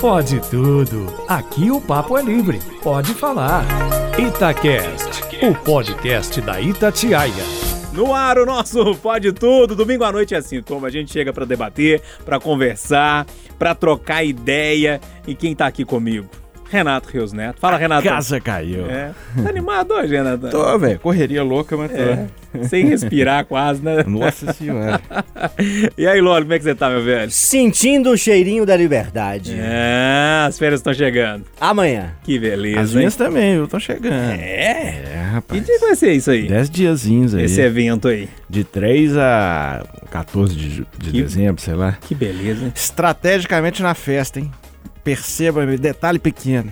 Pode tudo. Aqui o papo é livre. Pode falar. Itacast, o podcast da Itatiaia. No ar o nosso Pode Tudo. Domingo à noite é assim, como a gente chega para debater, para conversar, para trocar ideia. E quem tá aqui comigo? Renato Rios Neto. Fala, Renato. Casa caiu. É. Tá animado hoje, Renato? Tô, velho. Correria louca, mas tô. É. Sem respirar quase, né? Nossa senhora. e aí, Lolo, como é que você tá, meu velho? Sentindo o cheirinho da liberdade. É, as férias estão chegando. Amanhã. Que beleza, As hein? minhas também, viu? Estão chegando. É? É, Que rapaz. dia que vai ser isso aí? Dez diazinhos aí. Esse evento aí. De 3 a 14 de, de Que- dezembro, sei lá. Que beleza, hein? Estrategicamente na festa, hein? Perceba, detalhe pequeno.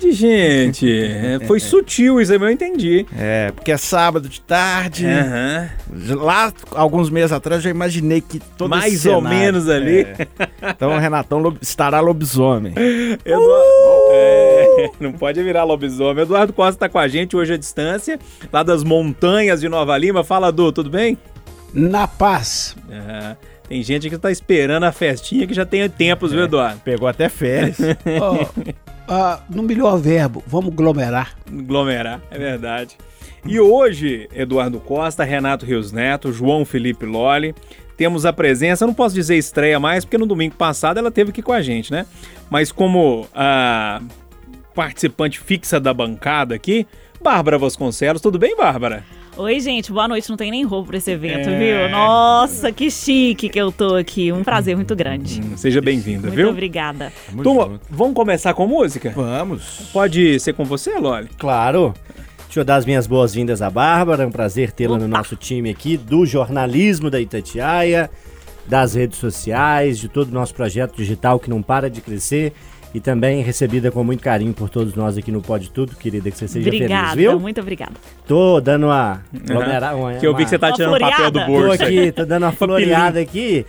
Verdade, gente. É, Foi sutil isso aí, mas eu entendi. É, porque é sábado de tarde. Aham. Lá, alguns meses atrás, eu já imaginei que todo esse Mais ou cenário- menos ali. É. Então o Renatão lob- estará lobisomem. Eduardo... É, não pode virar lobisomem. Eduardo Costa tá com a gente hoje à distância, lá das montanhas de Nova Lima. Fala, Du, tudo bem? Na paz. Aham. Tem gente que tá esperando a festinha que já tem tempos, viu, Eduardo? Pegou até férias. Ó, ah, no melhor verbo, vamos aglomerar. Aglomerar, é verdade. E hoje, Eduardo Costa, Renato Rios Neto, João Felipe Lolli, temos a presença, não posso dizer estreia mais, porque no domingo passado ela teve aqui com a gente, né? Mas como a participante fixa da bancada aqui, Bárbara Vasconcelos. Tudo bem, Bárbara? Oi, gente, boa noite. Não tem nem roupa pra esse evento, É. viu? Nossa, que chique que eu tô aqui. Um prazer muito grande. Hum, Seja bem-vinda, Muito viu? obrigada. Tamo Turma, junto. vamos começar com música? Vamos. Pode ser com você, Loli? Claro. Deixa eu dar as minhas boas-vindas à Bárbara. É um prazer tê-la no nosso time aqui do jornalismo da Itatiaia, das redes sociais, de todo o nosso projeto digital que não para de crescer. E também recebida com muito carinho por todos nós aqui no Pode Tudo, querida, que você seja obrigada, feliz, viu? muito obrigada. Tô dando uma... aglomera- uma- Que eu vi que você tá tirando o papel do floreada. Tô bolso. aí. aqui, tô dando uma floreada aqui,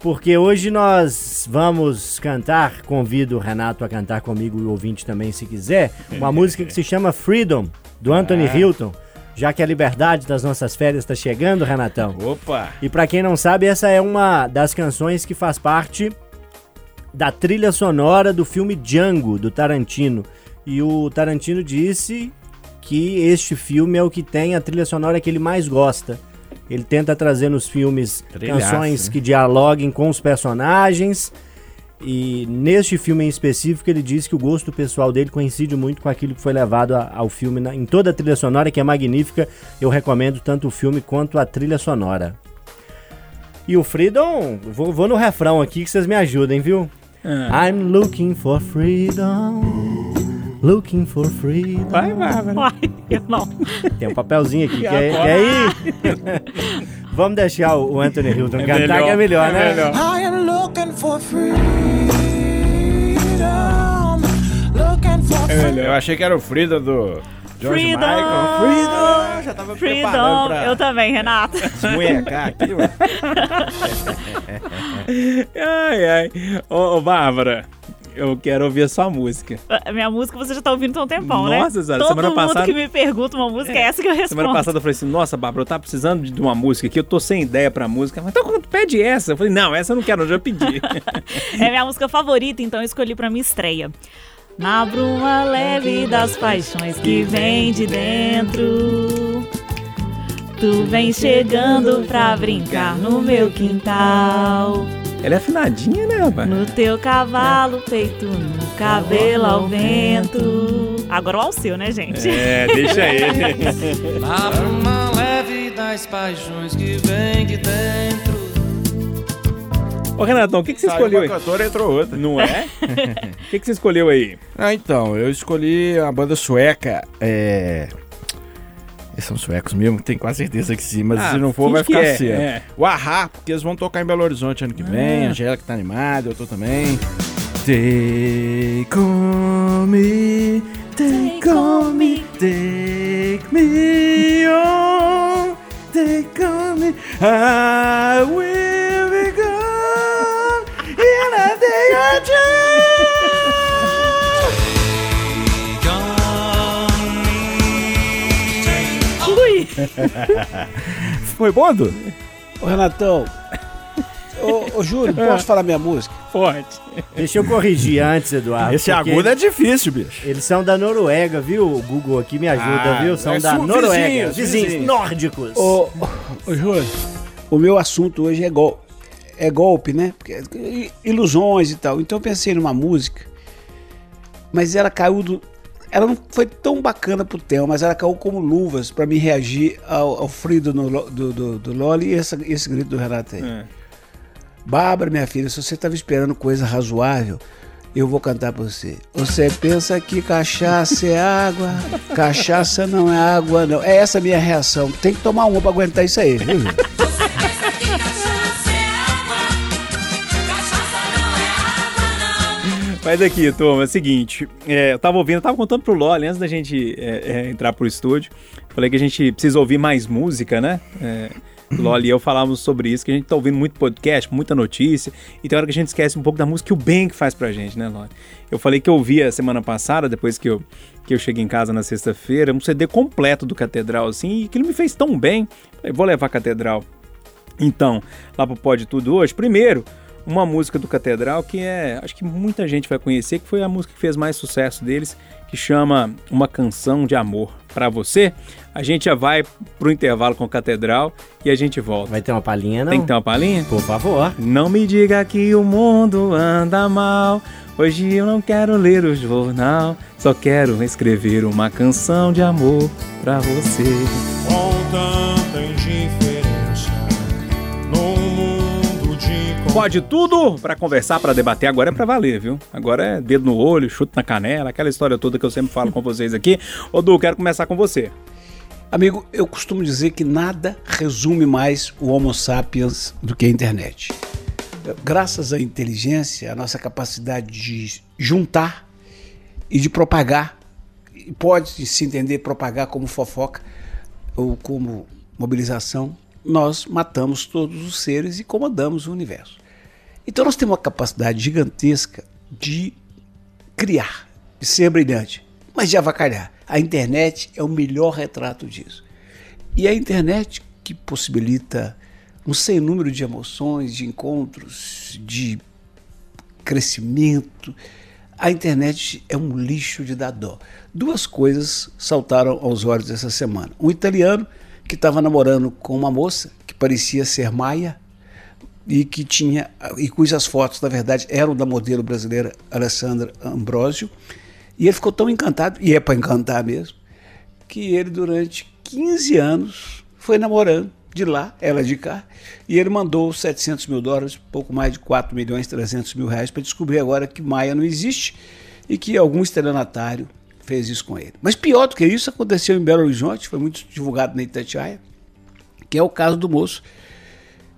porque hoje nós vamos cantar, convido o Renato a cantar comigo e o ouvinte também, se quiser, uma música que se chama Freedom, do Anthony Hilton, já que a liberdade das nossas férias está chegando, Renatão. Opa. E pra quem não sabe, essa é uma das canções que faz parte da trilha sonora do filme Django, do Tarantino. E o Tarantino disse que este filme é o que tem a trilha sonora que ele mais gosta. Ele tenta trazer nos filmes Trilhaço, canções né? que dialoguem com os personagens. E neste filme em específico, ele diz que o gosto pessoal dele coincide muito com aquilo que foi levado a- ao filme na- em toda a trilha sonora, que é magnífica. Eu recomendo tanto o filme quanto a trilha sonora. E o Freedom, vou, vou no refrão aqui que vocês me ajudem, viu? Ah. I'm looking for freedom, looking for freedom. Vai, Bárbara. Eu não. Tem um papelzinho aqui, quer, quer ir? Vamos deixar o Anthony Hilton É cantar, melhor, que é melhor, é né? melhor. I am looking for freedom. Looking for Eu achei que era o Frida do George Freedom. Michael. Freedom! Já tava preparando Freedom, pra eu também, Renato. desmunhecar aqui, ué. Ai, ai. Ô, ô, Bárbara, eu quero ouvir a sua música. A Minha música você já tá ouvindo há um tempão, né? Nossa, Zara, Todo semana mundo passada- que me pergunta uma música é, essa que eu respondo. Semana passada eu falei assim, nossa, Bárbara, eu tava precisando de uma música aqui, eu tô sem ideia pra música. Mas então pede essa. Eu falei, não, essa eu não quero, eu já pedi. É minha música favorita, então eu escolhi pra minha estreia. Na bruma leve das paixões que vem de dentro. Tu vem chegando pra brincar no meu quintal. Ela é afinadinha, né, rapaz? No teu cavalo, peito no cabelo ao vento. Agora o Alceu, né, gente? É, deixa ele. A bruma leve das paixões que vem de dentro. Ô, Renatão, o que, que você Saiu escolheu uma aí? cantora, entrou outra. Não é? O que, que você escolheu aí? Ah, então, eu escolhi a banda sueca, é... Eles são suecos mesmo, tenho quase certeza que sim, mas Ah, se não for finge vai que ficar é, cedo. é. O Ahá, porque eles vão tocar em Belo Horizonte ano que vem, Ah. a Angélica tá animada, eu tô também. Take on me, take on me, take me on, take on me, I will Foi bom, Du? Ô, Renatão, Ô, ô Júlio, posso falar minha música? Pode. Deixa eu corrigir antes, Eduardo. Esse agudo é difícil, bicho. Eles são da Noruega, viu? O Google aqui me ajuda, Ah, viu? São é da su- Noruega. vizinhos, Vizinhos, vizinhos. nórdicos. Ô, ô, Júlio, o meu assunto hoje é, gol, é golpe, né? Porque, i- ilusões e tal. Então eu pensei numa música, mas ela caiu do. Ela não foi tão bacana pro tema, mas ela caiu como luvas pra me reagir ao, ao frio do, do, do, do Loli e essa- esse grito do Renato aí. É. Bárbara, minha filha, se você estava esperando coisa razoável, eu vou cantar pra você. Você pensa que cachaça é água, cachaça não é água, não. É essa a minha reação. Tem que tomar uma pra aguentar isso aí, viu? Mas aqui, turma, é o seguinte, é, eu tava ouvindo, eu tava contando pro Loli antes da gente é, é, entrar pro estúdio. Falei que a gente precisa ouvir mais música, né? É, Loli e eu falávamos sobre isso, que a gente tá ouvindo muito podcast, muita notícia, e tem hora que a gente esquece um pouco da música que o bem que faz pra gente, né, Loli? Eu falei que eu ouvi a semana passada, depois que eu, que eu cheguei em casa na sexta-feira, um CD completo do Catedral, assim, e que ele me fez tão bem. Falei, vou levar a Catedral então, lá pro Pode Tudo hoje, primeiro, uma música do Catedral que é, acho que muita gente vai conhecer, que foi a música que fez mais sucesso deles, que chama Uma Canção de Amor para você. A gente já vai pro intervalo com o Catedral e a gente volta. Vai ter uma palhinha, não? Tem que ter uma palhinha? Por favor. Não me diga que o mundo anda mal. Hoje eu não quero ler o jornal, só quero escrever uma canção de amor pra você. Com Pode tudo para conversar, para debater. Agora é para valer, viu? Agora é dedo no olho, chute na canela, aquela história toda que eu sempre falo com vocês aqui. Ô, Du, quero começar com você. Amigo, eu costumo dizer que nada resume mais o Homo sapiens do que a internet. Graças à inteligência, à nossa capacidade de juntar e de propagar, e pode se entender propagar como fofoca ou como mobilização, nós matamos todos os seres e comandamos o universo. Então nós temos uma capacidade gigantesca de criar, de ser brilhante, mas de avacalhar. A internet é o melhor retrato disso. E a internet que possibilita um sem número de emoções, de encontros, de crescimento. A internet é um lixo de dó. Duas coisas saltaram aos olhos essa semana. Um italiano que estava namorando com uma moça que parecia ser Maia e que tinha e cujas fotos na verdade eram da modelo brasileira Alessandra Ambrosio e ele ficou tão encantado e é para encantar mesmo que ele durante 15 anos foi namorando de lá, ela de cá, e ele mandou 700 mil dólares, pouco mais de 4 milhões e 300 mil reais, para descobrir agora que Maia não existe e que algum estelionatário fez isso com ele. Mas pior do que isso, aconteceu em Belo Horizonte, foi muito divulgado na Itatiaia, que é o caso do moço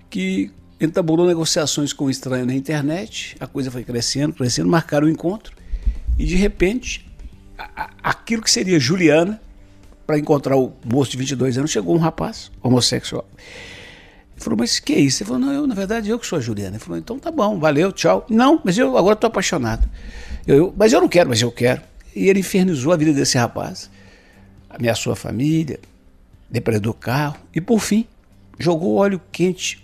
que entabolou negociações com o estranho na internet, a coisa foi crescendo, crescendo, marcaram o encontro, e de repente, a- aquilo que seria Juliana, para encontrar o moço de 22 anos, chegou um rapaz homossexual. Ele falou, mas que é isso? Ele falou, não, eu, na verdade, eu que sou a Juliana. Ele falou, então tá bom, valeu, tchau. Não, mas eu agora estou apaixonado. Eu, eu- mas eu não quero, mas eu quero. E ele infernizou a vida desse rapaz, ameaçou a família, depredou o carro e, por fim, jogou óleo quente.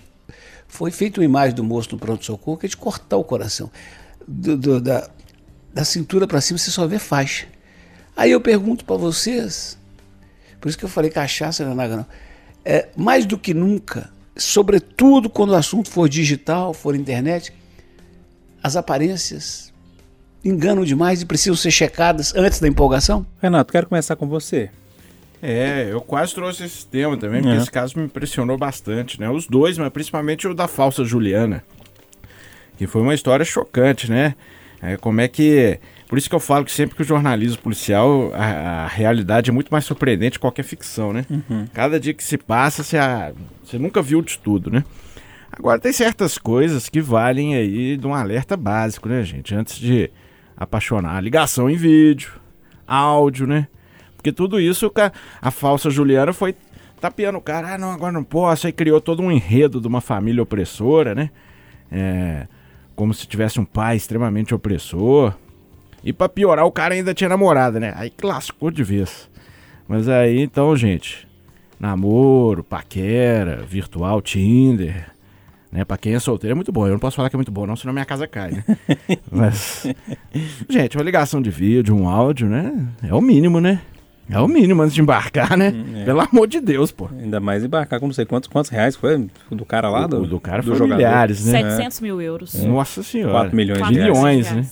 Foi feita uma imagem do moço no pronto-socorro que é de cortar o coração. Do- do- da, da cintura para cima você só vê faixa. Aí eu pergunto para vocês, por isso que eu falei cachaça não é nada não. É, mais do que nunca, sobretudo quando o assunto for digital, for internet, as aparências enganam demais e precisam ser checadas antes da empolgação? Renato, quero começar com você. É, eu quase trouxe esse tema também, porque É. esse caso me impressionou bastante, né? Os dois, mas principalmente o da falsa Juliana. Que foi uma história chocante, né? É, como é que. Por isso que eu falo que sempre que o jornalismo policial, a, a realidade é muito mais surpreendente que qualquer ficção, né? Cada dia que se passa, você, ah, você nunca viu de tudo, né? Agora tem certas coisas que valem aí de um alerta básico, né, gente? Antes de apaixonar. Ligação em vídeo, áudio, né? Porque tudo isso, a falsa Juliana foi tapeando o cara. Ah, não, agora não posso. Aí criou todo um enredo de uma família opressora, né? É, como se tivesse um pai extremamente opressor. E pra piorar, o cara ainda tinha namorada, né? Aí lascou de vez. Mas aí, então, gente, namoro, paquera, virtual, Tinder, Né? Pra quem é solteiro é muito bom. Eu não posso falar que é muito bom, não, senão minha casa cai, né? Mas. Gente, uma ligação de vídeo, um áudio, né? É o mínimo, né? É o mínimo antes de embarcar, né? é. Pelo amor de Deus, pô. Ainda mais embarcar com não sei quantos, quantos reais foi o do cara lá? O, do, o do cara do foi jogador. milhares, né? 700 mil euros. Nossa senhora. 4 milhões Quatro de reais. milhões, né?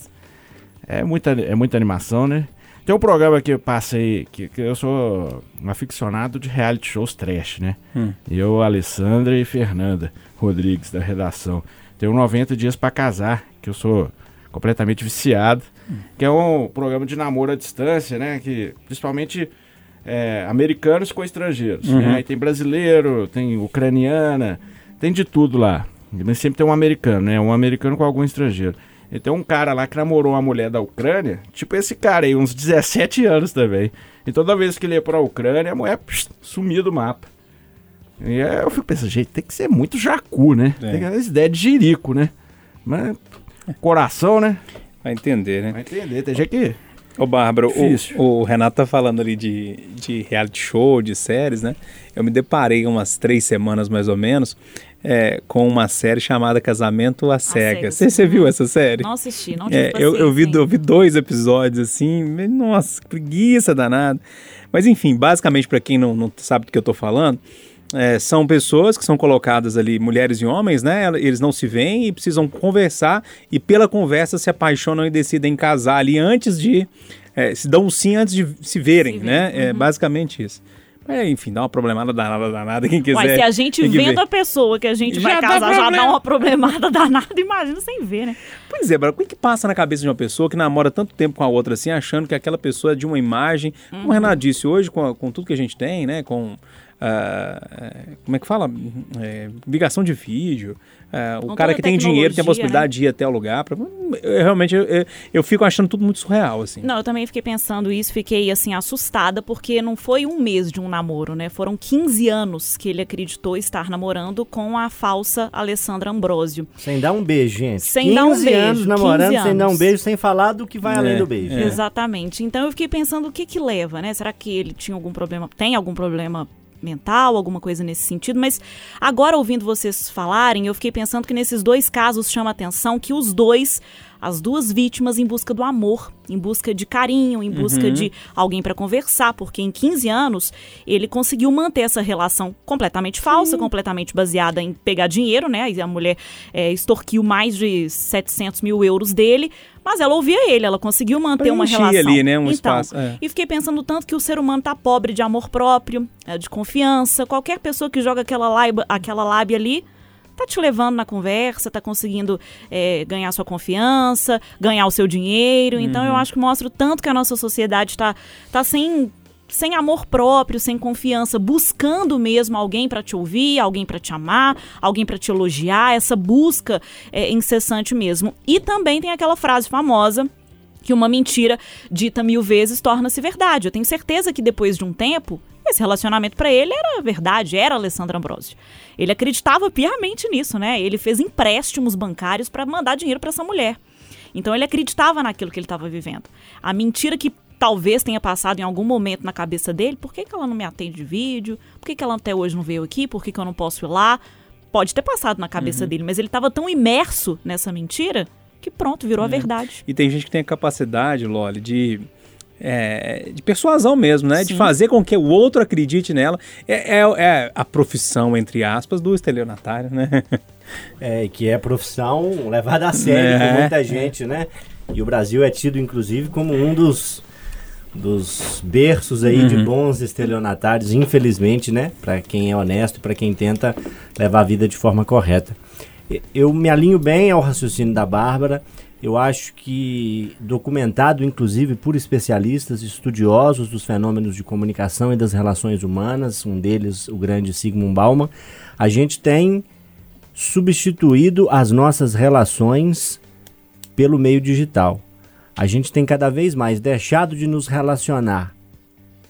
É muita, é muita animação, né? Tem um programa que eu passei, que, que eu sou um aficionado de reality shows trash, né? Hum. Eu, Alessandra e Fernanda Rodrigues, da redação. Tem o 90 Dias pra Casar, que eu sou completamente viciado, que é um programa de namoro à distância, né? Que principalmente é, americanos com estrangeiros. Uhum. Né? Aí tem brasileiro, tem ucraniana, tem de tudo lá. Mas sempre tem um americano, né? Um americano com algum estrangeiro. E tem um cara lá que namorou uma mulher da Ucrânia, tipo esse cara aí, uns 17 anos também. E toda vez que ele ia pra Ucrânia, a mulher psh, sumia do mapa. E aí eu fico pensando, gente, tem que ser muito jacu, né? É. Tem essa ideia de jirico, né? Mas coração, né? Vai entender, né? Vai entender, tem gente que... Ô, Bárbara, o, o Renato tá falando ali de, de reality show, de séries, né? Eu me deparei umas três semanas, mais ou menos, é, com uma série chamada Casamento às Cegas. Cegas. Você, você viu essa série? Não assisti, não tive É, eu, eu, vi, eu vi dois episódios assim, nossa, que preguiça danada. Mas enfim, basicamente, para quem não, não sabe do que eu tô falando, é, são pessoas que são colocadas ali, mulheres e homens, né? Eles não se veem e precisam conversar e pela conversa se apaixonam e decidem casar ali antes de. é, se dão um sim antes de se verem, Se né? verem, É basicamente isso. É, enfim, dá uma problemada danada, danada, quem quiser. Uai, se a gente vendo a pessoa que a gente Já vai casar, já dá uma problemada danada, imagina sem ver, né? Pois é, o que, que passa na cabeça de uma pessoa que namora tanto tempo com a outra assim, achando que aquela pessoa é de uma imagem, como o Renato disse hoje, com, com tudo que a gente tem, né, com, ah, é, como é que fala, É, ligação de vídeo, ah, o cara que tem dinheiro tem a tecnologia, possibilidade de ir até o lugar, pra, eu, realmente, eu, eu- eu fico achando tudo muito surreal, assim. Não, eu também fiquei pensando isso, fiquei assim assustada, porque não foi um mês de um namoro, né? Foram 15 anos que ele acreditou estar namorando com a falsa Alessandra Ambrosio. Sem dar um beijo, gente. Sem dar um 15 beijo, anos namorando, 15 sem dar um anos. beijo, sem falar do que vai É, além do beijo. É. Exatamente. Então eu fiquei pensando o que que leva, né? Será que ele tinha algum problema, tem algum problema mental, alguma coisa nesse sentido? Mas agora ouvindo vocês falarem, eu fiquei pensando que nesses dois casos chama atenção que os dois as duas vítimas em busca do amor, em busca de carinho, em busca de alguém para conversar, porque em 15 anos ele conseguiu manter essa relação completamente falsa, completamente baseada em pegar dinheiro, né? E a mulher é, extorquiu mais de 700 mil euros dele, mas ela ouvia ele, ela conseguiu manter uma relação. ali, né, um então, espaço, é. e fiquei pensando tanto que o ser humano tá pobre de amor próprio, é, de confiança. Qualquer pessoa que joga aquela lábia, aquela lábia ali tá te levando na conversa, tá conseguindo é, ganhar sua confiança, ganhar o seu dinheiro. Então Uhum. eu acho que mostra o tanto que a nossa sociedade tá, tá sem sem amor próprio, sem confiança, buscando mesmo alguém para te ouvir, alguém para te amar, alguém para te elogiar, essa busca é, incessante mesmo. E também tem aquela frase famosa que uma mentira dita mil vezes torna-se verdade. Eu tenho certeza que depois de um tempo, esse relacionamento para ele era verdade, era Alessandra Ambrosio. Ele acreditava piamente nisso, né? Ele fez empréstimos bancários para mandar dinheiro para essa mulher. Então ele acreditava naquilo que ele estava vivendo. A mentira que talvez tenha passado em algum momento na cabeça dele, por que, que ela não me atende de vídeo? Por que, que ela até hoje não veio aqui? Por que, que eu não posso ir lá? Pode ter passado na cabeça dele, mas ele estava tão imerso nessa mentira que pronto, virou a verdade. E tem gente que tem a capacidade, Loli, de, é, de persuasão mesmo, né? De fazer com que o outro acredite nela. É, é- é a profissão, entre aspas, do estelionatário, né? É, que é profissão levada a sério É, por muita é. gente, né? E o Brasil é tido, inclusive, como um dos, dos berços aí de Uhum. bons estelionatários, infelizmente, né? Para quem é honesto, para quem tenta levar a vida de forma correta. Eu me alinho bem ao raciocínio da Bárbara. Eu acho que, documentado inclusive por especialistas estudiosos dos fenômenos de comunicação e das relações humanas, um deles o grande Sigmund Bauman, a gente tem substituído as nossas relações pelo meio digital. A gente tem cada vez mais deixado de nos relacionar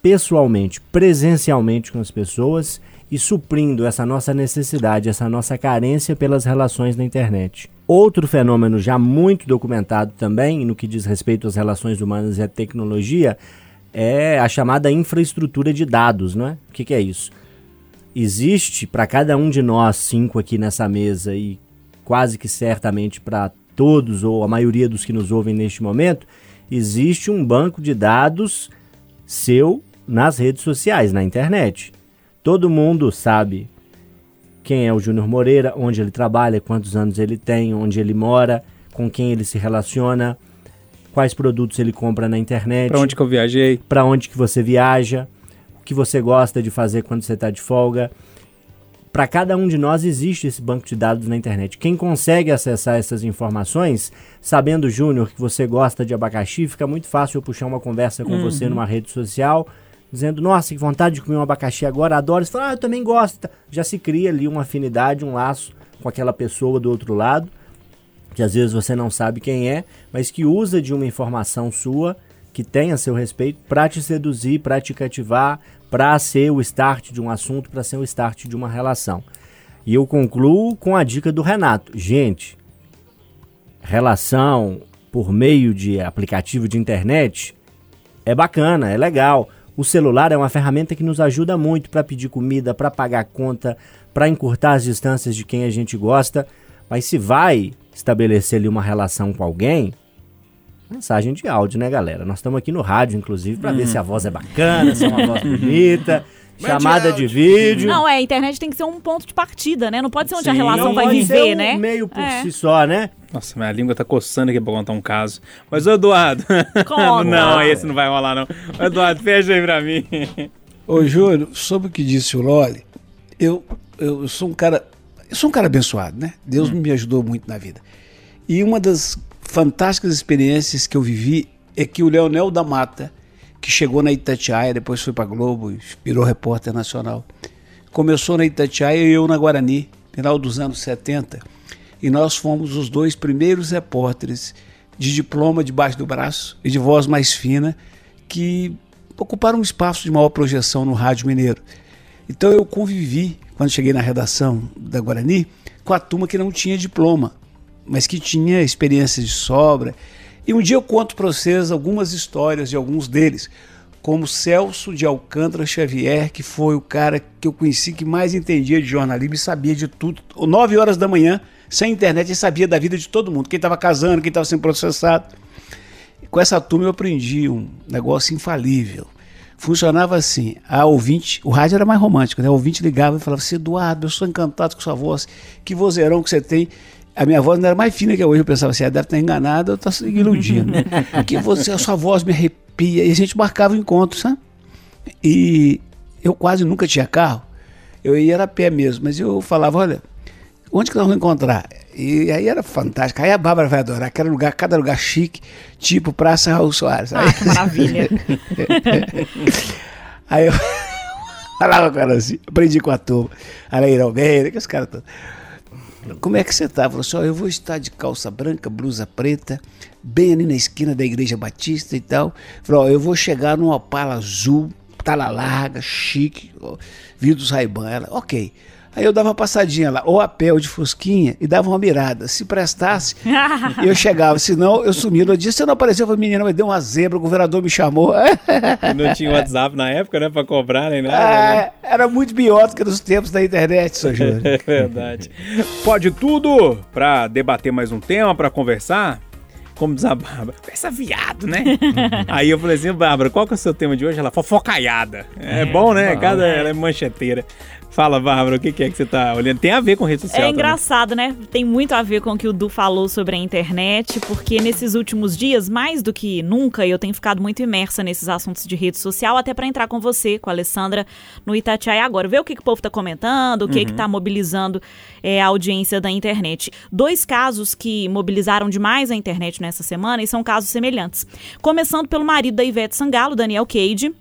pessoalmente, presencialmente com as pessoas e suprindo essa nossa necessidade, essa nossa carência pelas relações na internet. Outro fenômeno já muito documentado também no que diz respeito às relações humanas e à tecnologia é a chamada infraestrutura de dados, não é? O que, que é isso? existe para cada um de nós cinco aqui nessa mesa e quase que certamente para todos ou a maioria dos que nos ouvem neste momento, existe um banco de dados seu nas redes sociais, na internet. Todo mundo sabe quem é o Júnior Moreira, onde ele trabalha, quantos anos ele tem, onde ele mora, com quem ele se relaciona, quais produtos ele compra na internet, Pra onde que eu viajei? para onde que você viaja, o que você gosta de fazer quando você está de folga. Para cada um de nós existe esse banco de dados na internet. Quem consegue acessar essas informações, sabendo, Júnior, que você gosta de abacaxi, fica muito fácil eu puxar uma conversa com você numa rede social, dizendo, nossa, que vontade de comer um abacaxi agora, adoro. Você fala, ah, eu também gosto. Já se cria ali uma afinidade, um laço com aquela pessoa do outro lado que às vezes você não sabe quem é, mas que usa de uma informação sua que tem a seu respeito para te seduzir, para te cativar, para ser o start de um assunto, para ser o start de uma relação. E eu concluo com a dica do Renato. Gente, relação por meio de aplicativo de internet é bacana, é legal. O celular é uma ferramenta que nos ajuda muito para pedir comida, para pagar conta, para encurtar as distâncias de quem a gente gosta. Mas se vai estabelecer ali uma relação com alguém, mensagem de áudio, né, galera? Nós estamos aqui no rádio, inclusive, para ver se a voz é bacana, se é uma voz bonita, chamada de vídeo. Não, é, a internet tem que ser um ponto de partida, né? Não pode ser onde a Sim, relação não vai viver, ser um né? meio por É. si só, né? Nossa, minha língua tá coçando aqui pra contar um caso. Mas, ô Eduardo. Conta. não, esse não vai rolar, não. Ô, Eduardo, fecha aí pra mim. Ô, Júlio, sobre o que disse o Loli, eu, eu sou um cara. Eu sou um cara abençoado, né? Deus me ajudou muito na vida. E uma das fantásticas experiências que eu vivi é que o Leonel da Mata, que chegou na Itatiaia, depois foi para Globo e virou repórter nacional, começou na Itatiaia e eu na Guarani, final dos anos 70. E nós fomos os dois primeiros repórteres de diploma debaixo do braço e de voz mais fina que ocuparam um espaço de maior projeção no Rádio Mineiro. Então eu convivi, quando cheguei na redação da Guarani, com a turma que não tinha diploma, mas que tinha experiência de sobra. E um dia eu conto para vocês algumas histórias de alguns deles, como Celso de Alcântara Xavier, que foi o cara que eu conheci que mais entendia de jornalismo e sabia de tudo. Nove horas da manhã, sem internet, ele sabia da vida de todo mundo, quem estava casando, quem estava sendo processado. Com essa turma eu aprendi um negócio infalível. Funcionava assim, a ouvinte, o rádio era mais romântico, né? A ouvinte ligava e falava assim, Eduardo, eu sou encantado com sua voz, que vozeirão que você tem. A minha voz não era mais fina que hoje, eu pensava assim, ah, deve estar enganado, eu estou se iludindo. que você, a sua voz me arrepia, e a gente marcava o encontro, sabe? E eu quase nunca tinha carro, eu ia a pé mesmo, mas eu falava, olha, onde que nós vamos encontrar? E aí era fantástico. Aí a Bárbara vai adorar, cada lugar, cada lugar chique, tipo Praça Raul Soares. Aí, Ah, que maravilha. aí eu falava com ela assim, aprendi com a turma, a Leira Almeida, que os caras todos. Como é que você tá? Falou assim, ó, eu vou estar de calça branca, blusa preta, bem ali na esquina da Igreja Batista e tal. Falou, ó, eu vou chegar num Opala azul, tala larga, chique, vidros Ray-Ban. Ela, ok. Aí eu dava uma passadinha lá, ou a pé ou de fusquinha, e dava uma mirada. Se prestasse, eu chegava. Senão, eu sumia. No dia, você não apareceu, eu falei, menina, mas deu uma zebra, o governador me chamou. Não tinha WhatsApp na época, né? Pra cobrar nem nada. né? Ah, era muito biótica nos tempos da internet, seu Júlio. É verdade. Pode tudo pra debater mais um tema, pra conversar? Como diz a Bárbara, essa viado, né? Aí eu falei assim, Bárbara, qual que é o seu tema de hoje? Ela, fofocaiada. É, bom, né? Cada, ela é mancheteira. Fala, Bárbara, o que é que você tá olhando? Tem a ver com rede social É também. engraçado, né? Tem muito a ver com o que o Du falou sobre a internet, porque nesses últimos dias, mais do que nunca, eu tenho ficado muito imersa nesses assuntos de rede social, até para entrar com você, com a Alessandra, no Itatiaia agora. Ver o que, que o povo tá comentando, o que que tá mobilizando é, a audiência da internet. Dois casos que mobilizaram demais a internet nessa semana e são casos semelhantes. Começando pelo marido da Ivete Sangalo, Daniel Cage.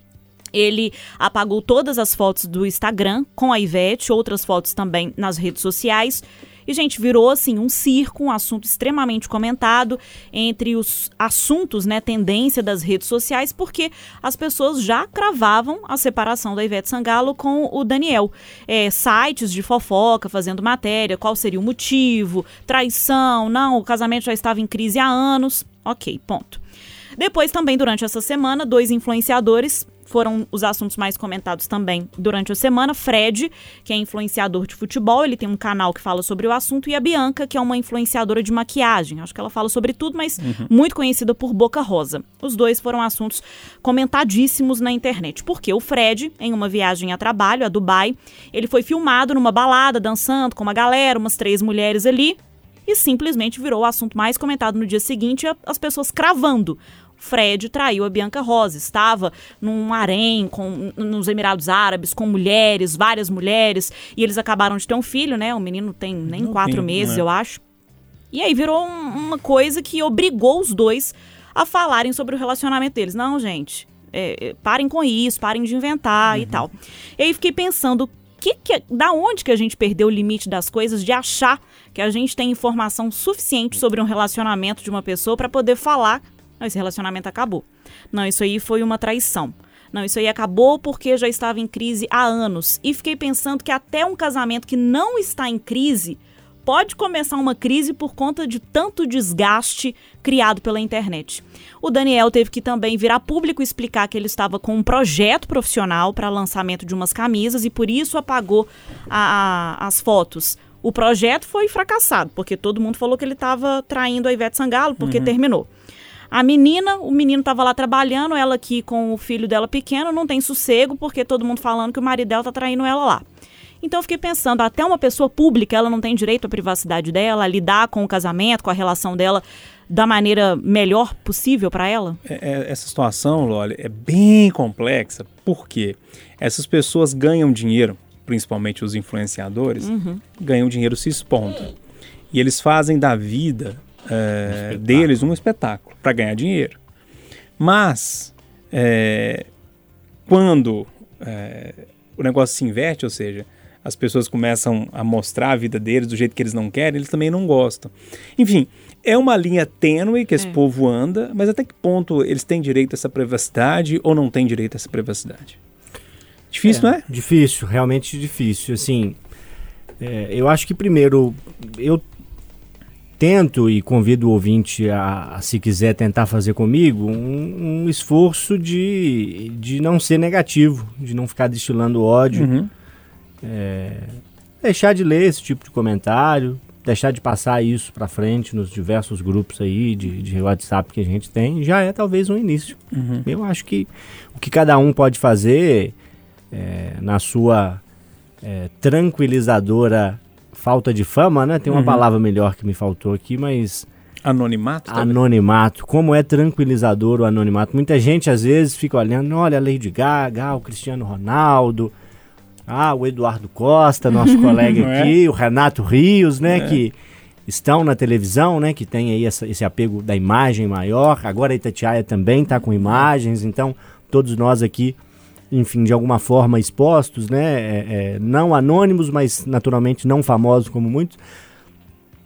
Ele apagou todas as fotos do Instagram com a Ivete, outras fotos também nas redes sociais. E, gente, virou assim um circo, um assunto extremamente comentado entre os assuntos, né, tendência das redes sociais, porque as pessoas já cravavam a separação da Ivete Sangalo com o Daniel. É, sites de fofoca fazendo matéria, qual seria o motivo, traição, não, o casamento já estava em crise há anos. Ok, ponto. Depois, também durante essa semana, dois influenciadores foram os assuntos mais comentados também durante a semana. Fred, que é influenciador de futebol, ele tem um canal que fala sobre o assunto, e a Bianca, que é uma influenciadora de maquiagem. Acho que ela fala sobre tudo, mas muito conhecida por Boca Rosa. Os dois foram assuntos comentadíssimos na internet. Porque o Fred, em uma viagem a trabalho, a Dubai, ele foi filmado numa balada, dançando com uma galera, umas três mulheres ali, e simplesmente virou o assunto mais comentado no dia seguinte, as pessoas cravando. Fred traiu a Bianca Rosa, estava num harém com, nos Emirados Árabes com mulheres, várias mulheres, e eles acabaram de ter um filho, né? O menino tem nem quatro tem, meses, né? eu acho. E aí virou um- uma coisa que obrigou os dois a falarem sobre o relacionamento deles. Não, gente, é, é, parem com isso, parem de inventar Uhum. e tal. E aí fiquei pensando, que, que, da onde que a gente perdeu o limite das coisas de achar que a gente tem informação suficiente sobre um relacionamento de uma pessoa para poder falar, não, esse relacionamento acabou. Não, isso aí foi uma traição. Não, isso aí acabou porque já estava em crise há anos. E fiquei pensando que até um casamento que não está em crise pode começar uma crise por conta de tanto desgaste criado pela internet. O Daniel teve que também vir a público explicar que ele estava com um projeto profissional para lançamento de umas camisas e por isso apagou a- a- as fotos. O projeto foi fracassado, porque todo mundo falou que ele estava traindo a Ivete Sangalo, porque terminou. A menina, o menino estava lá trabalhando, ela aqui com o filho dela pequeno, não tem sossego, porque todo mundo falando que o marido dela tá traindo ela lá. Então eu fiquei pensando, até uma pessoa pública, ela não tem direito à privacidade dela, a lidar com o casamento, com a relação dela da maneira melhor possível para ela? É- é- essa situação, Loli, é bem complexa, porque essas pessoas ganham dinheiro, principalmente os influenciadores, ganham dinheiro se expondo. E eles fazem da vida é, deles um espetáculo para ganhar dinheiro. Mas, é, quando é, o negócio se inverte, ou seja, as pessoas começam a mostrar a vida deles do jeito que eles não querem, eles também não gostam. Enfim, é uma linha tênue que esse povo anda, mas até que ponto eles têm direito a essa privacidade ou não têm direito a essa privacidade? Difícil, não é? Difícil, realmente difícil. Assim, é, eu acho que primeiro eu tento e convido o ouvinte a, se quiser tentar fazer comigo, um, um esforço de, de não ser negativo, de não ficar destilando ódio, Uhum. deixar de ler esse tipo de comentário, deixar de passar isso pra frente nos diversos grupos aí de, de WhatsApp que a gente tem, já é talvez um início. Uhum. Eu acho que o que cada um pode fazer é, na sua é, tranquilizadora falta de fama, né? Tem uma Uhum. palavra melhor que me faltou aqui, mas Anonimato? talvez? anonimato. Como é tranquilizador o anonimato. Muita gente às vezes fica olhando, olha a Lady Gaga, ah, o Cristiano Ronaldo, ah, o Eduardo Costa, nosso colega é? aqui, o Renato Rios, né? É. Que estão na televisão, né? Que tem aí essa- esse apego da imagem maior. Agora a Itatiaia também está com imagens, então todos nós aqui, enfim, de alguma forma expostos, né? é, é, não anônimos, mas naturalmente não famosos como muitos.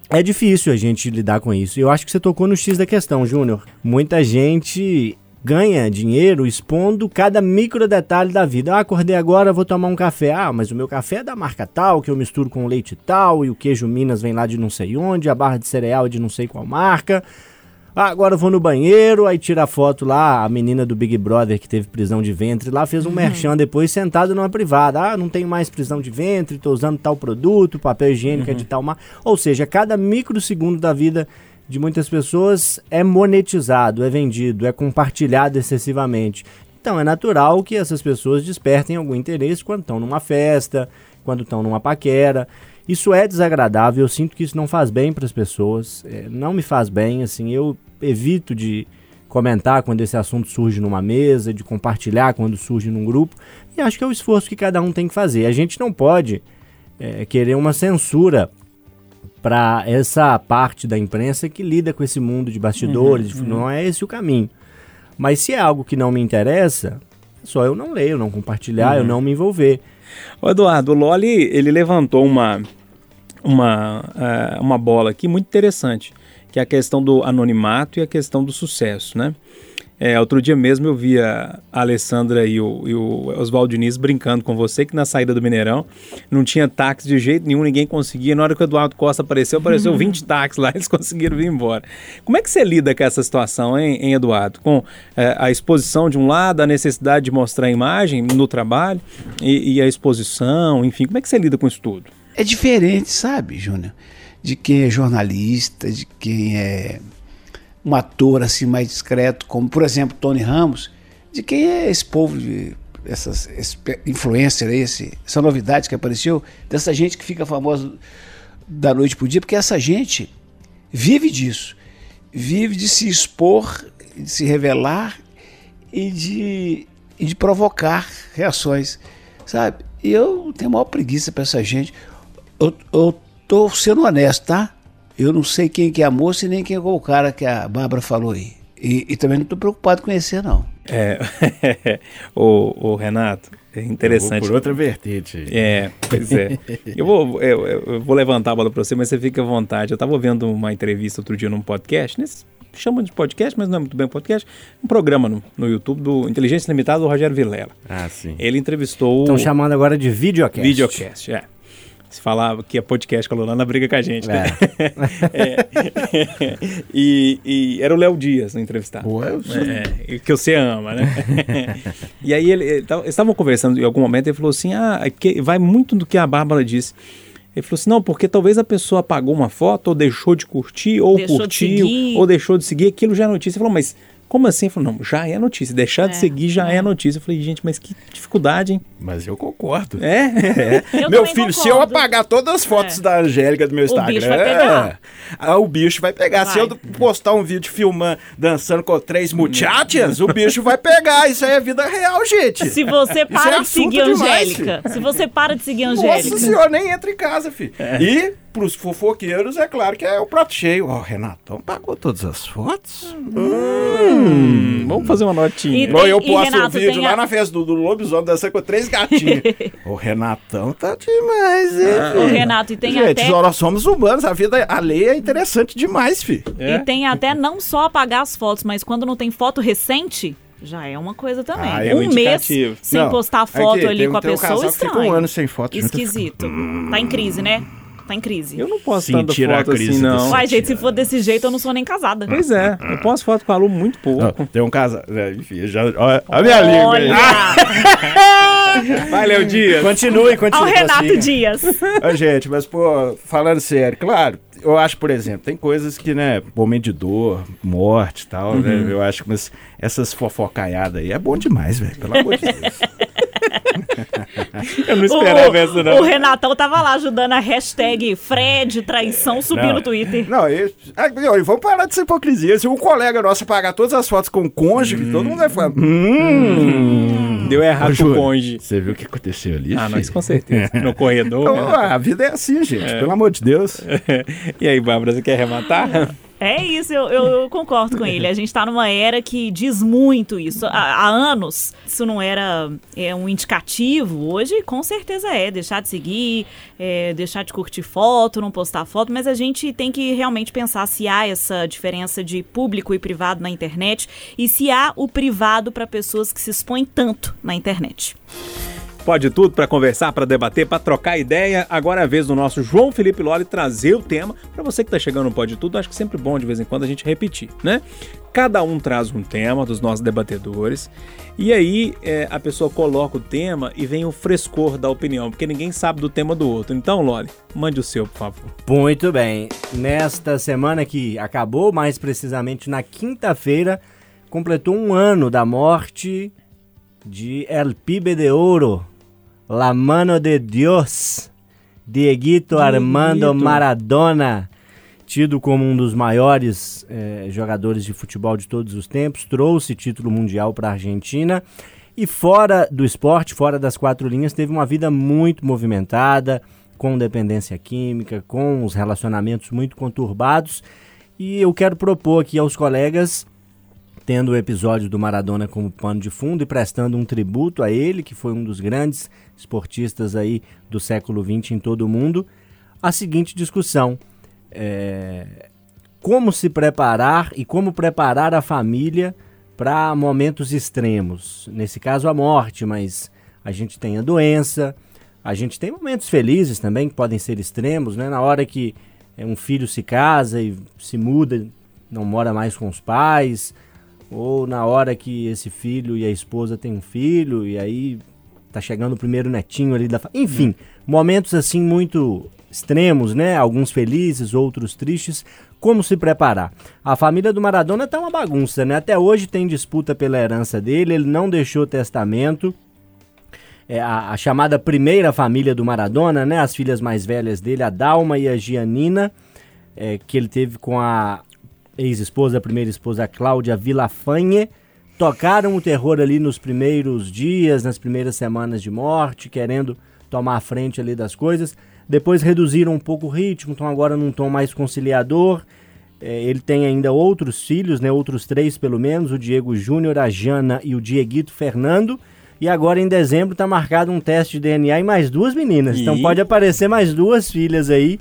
É difícil a gente lidar com isso. Eu acho que você tocou no X da questão, Júnior. Muita gente ganha dinheiro expondo cada micro detalhe da vida. Ah, acordei agora, vou tomar um café. Ah, mas o meu café é da marca tal, que eu misturo com leite tal, e o queijo Minas vem lá de não sei onde, a barra de cereal é de não sei qual marca. Ah, agora eu vou no banheiro, aí tira a foto lá, a menina do Big Brother que teve prisão de ventre lá, fez um merchan depois sentado numa privada. Ah, não tenho mais prisão de ventre, tô usando tal produto, papel higiênico é de tal marca. Ou seja, cada microsegundo da vida de muitas pessoas é monetizado, é vendido, é compartilhado excessivamente. Então é natural que essas pessoas despertem algum interesse quando estão numa festa, quando estão numa paquera. Isso é desagradável, eu sinto que isso não faz bem para as pessoas, é, não me faz bem, assim, eu evito de comentar quando esse assunto surge numa mesa, de compartilhar quando surge num grupo, e acho que é o esforço que cada um tem que fazer. A gente não pode é, querer uma censura para essa parte da imprensa que lida com esse mundo de bastidores, não é esse o caminho. Mas se é algo que não me interessa, é só eu não ler, eu não compartilhar, eu não me envolver. Ô Eduardo, o Loli, ele levantou uma, uma, eh, uma bola aqui muito interessante, que é a questão do anonimato e a questão do sucesso, né? É, outro dia mesmo eu vi a Alessandra e o, e o Oswaldo Diniz brincando com você que na saída do Mineirão não tinha táxi de jeito nenhum, ninguém conseguia. Na hora que o Eduardo Costa apareceu, apareceu 20 táxis lá, eles conseguiram vir embora. Como é que você lida com essa situação, hein, hein Eduardo? Com é, a exposição de um lado, a necessidade de mostrar a imagem no trabalho e, e a exposição, enfim, como é que você lida com isso tudo? É diferente, sabe, Júnior? De quem é jornalista, de quem é um ator assim mais discreto, como por exemplo Tony Ramos, de quem é esse povo de essas esse influencer, esse, essa novidade que apareceu, dessa gente que fica famosa da noite pro dia, porque essa gente vive disso, vive de se expor, de se revelar e de, e de provocar reações, sabe? E eu tenho a maior preguiça para essa gente. Eu, eu tô sendo honesto, tá? Eu não sei quem que é a moça e nem quem é o cara que a Bárbara falou aí. E, e também não estou preocupado com conhecer, não. É, o, o Renato, é interessante. Por outra vertente. É, pois é. eu, vou, eu, eu vou levantar a bola para você, mas você fica à vontade. Eu estava ouvindo uma entrevista outro dia num podcast, nesse, chamam de podcast, mas não é muito bem podcast, um programa no, no YouTube do Inteligência Limitada do Rogério Vilela. Ah, sim. Ele entrevistou... Estão chamando agora de videocast. Videocast, é. Se falava que é podcast com a Lulana, briga com a gente, né? É. e, e, era o Léo Dias no entrevistado. Pô, eu sou- É, que você ama, né? e aí ele, ele tava- eles estavam conversando em algum momento, ele falou assim: ah, é que vai muito do que a Bárbara disse. Ele falou assim: não, porque talvez a pessoa apagou uma foto, ou deixou de curtir, ou Deixou de curtiu, seguir. ou deixou de seguir, aquilo já é notícia. Ele falou, mas como assim? Falou, não, já é notícia. Deixar de É, seguir já é. é. notícia. Eu falei, gente, mas que dificuldade, hein? Mas eu concordo. É? Eu Meu filho, se concordo. eu apagar todas as fotos É. da Angélica do meu O Instagram, bicho vai pegar. ah, o bicho vai pegar. Se Vai. eu postar um vídeo filmando, dançando com três muchachas, o bicho vai pegar. Isso aí é vida real, gente. Se você para é de seguir a demais, Angélica. Se você para de seguir a Nossa Angélica. senhora, nem entra em casa, filho. E pros fofoqueiros, é claro que é o prato cheio. Ó, Renatão pagou todas as fotos? Hum, vamos fazer uma notinha. E- Ou eu posto um Renato, vídeo tem lá a- na festa do, do lobisomem dançando com três gatinhos. o Renatão tá demais, hein, Ô, filho? Renato, e tem Gente, até- nós somos humanos, a vida, a lei é interessante demais, filho. É? E tem até não só apagar as fotos, mas quando não tem foto recente, já é uma coisa também. Ah, é um um mês sem Não, postar foto aqui, ali tem- com a tem um pessoa, casal que fica estranho. um ano sem foto junto. Esquisito. Tá em crise, né? Tá em crise. Eu não posso tanta a foto assim, crise não. desse- Uai, gente, se for desse jeito, eu não sou nem casada. Pois é, eu posto foto com a Lu muito pouco. Não, tem um casal. é, Enfim, já. Olha a minha língua aí. Vai, Léo Dias. Continue, Ao continue. Renato prossiga. Dias. Ô, gente, mas, pô, falando sério, claro, eu acho, por exemplo, tem coisas que, né, momento de dor, morte e tal, Uhum. né, eu acho que mas essas fofocaiadas aí é bom demais, velho, pelo amor de Deus. Eu não O, esperava essa, o não. Renatão tava lá ajudando a hashtag Fred Traição subir Não. no Twitter. Não, e, não, e vamos parar dessa hipocrisia. Se um colega nosso apagar todas as fotos com o cônjuge, todo mundo vai falar. Hum. Deu errado Ô, pro Júlio, cônjuge. Você viu o que aconteceu ali? Ah, isso com certeza. No corredor. Então, né? a vida é assim, gente, pelo amor de Deus. E aí, Bárbara, você quer arrematar? É isso, eu, eu concordo com ele. A gente tá numa era que diz muito isso. Há, há anos, isso não era é, um indicativo. Hoje, com certeza é. Deixar de seguir, é, deixar de curtir foto, não postar foto. Mas a gente tem que realmente pensar se há essa diferença de público e privado na internet e se há o privado para pessoas que se expõem tanto na internet. Pode tudo para conversar, para debater, para trocar ideia. Agora é a vez do nosso João Felipe Loli trazer o tema. Para você que está chegando no Pode Tudo, acho que sempre bom de vez em quando a gente repetir, né? Cada um traz um tema dos nossos debatedores. E aí é, a pessoa coloca o tema e vem o frescor da opinião, porque ninguém sabe do tema do outro. Então, Loli, mande o seu, por favor. Muito bem. Nesta semana que acabou, mais precisamente na quinta-feira, completou um ano da morte de El Pibe de Ouro, La Mano de Dios, Dieguito Armando Maradona, tido como um dos maiores eh, jogadores de futebol de todos os tempos, trouxe título mundial para a Argentina e fora do esporte, fora das quatro linhas, teve uma vida muito movimentada, com dependência química, com os relacionamentos muito conturbados. E eu quero propor aqui aos colegas, tendo o episódio do Maradona como pano de fundo e prestando um tributo a ele, que foi um dos grandes esportistas aí do século XX em todo o mundo, a seguinte discussão. É, como se preparar e como preparar a família para momentos extremos. Nesse caso, a morte, mas a gente tem a doença, a gente tem momentos felizes também que podem ser extremos, né? Na hora que é, um filho se casa e se muda, não mora mais com os pais, ou na hora que esse filho e a esposa têm um filho e aí tá chegando o primeiro netinho ali da fa... enfim momentos assim muito extremos né? Alguns felizes outros tristes. Como se preparar? A família do Maradona tá uma bagunça né? Até hoje tem disputa pela herança dele ele não deixou testamento. É, a, a chamada primeira família do Maradona né? As filhas mais velhas dele a Dalma e a Gianina é, que ele teve com a ex-esposa, primeira esposa Cláudia Villafañe, tocaram o terror ali nos primeiros dias, nas primeiras semanas de morte, querendo tomar a frente ali das coisas. Depois reduziram um pouco o ritmo, estão agora num tom mais conciliador. É, ele tem ainda outros filhos, né, outros três pelo menos, o Diego Júnior, a Jana e o Dieguito Fernando. E agora em dezembro está marcado um teste de DNA em mais duas meninas. Então Ih. pode aparecer mais duas filhas aí.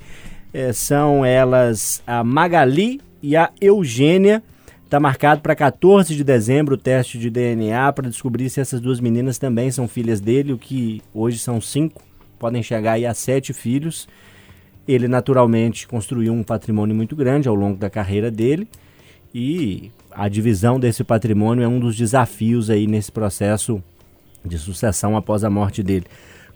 É, são elas a Magali e a Eugênia. Está marcado para 14 de dezembro o teste de DNA para descobrir se essas duas meninas também são filhas dele, o que hoje são cinco, podem chegar aí a sete filhos. Ele naturalmente construiu um patrimônio muito grande ao longo da carreira dele e a divisão desse patrimônio é um dos desafios aí nesse processo de sucessão após a morte dele.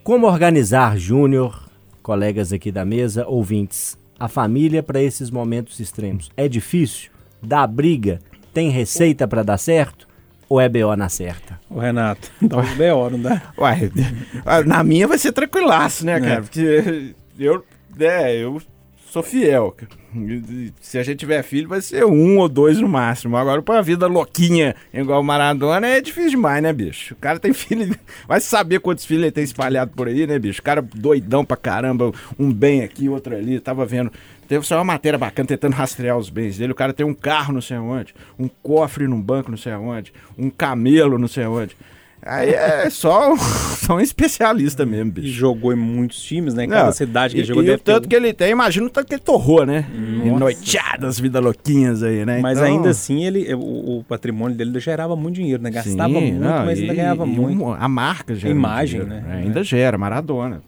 Como organizar, Júnior, colegas aqui da mesa, ouvintes, a família para esses momentos extremos? É difícil? Dá briga? Tem receita para dar certo? Ou é BO na certa? O Renato, dá uns B.O., não dá? Uai, na minha vai ser tranquilaço, né, cara? É. Porque eu, é, eu sou fiel. Se a gente tiver filho, vai ser um ou dois no máximo. Agora, pra vida louquinha igual o Maradona, é difícil demais, né, bicho? O cara tem filho. Vai saber quantos filhos ele tem espalhado por aí, né, bicho? O cara doidão pra caramba, um bem aqui, outro ali. Tava vendo. Teve só uma matéria bacana tentando rastrear os bens dele. O cara tem um carro não sei aonde, um cofre num banco não sei aonde, um camelo não sei aonde. Aí é só, só um especialista mesmo, E bicho. jogou em muitos times, né? Cada Não, cidade que e, ele jogou e deve o tanto ter que ele tem, imagina o tanto que ele torrou, né? Nossa. noiteadas, vida louquinhas aí, né? Mas Então, ainda assim, ele, o, o patrimônio dele gerava muito dinheiro, né? Gastava sim, muito, não, mas ainda e- ganhava e muito. um- a marca gera Imagem, muito dinheiro, né? Ainda gera, Maradona.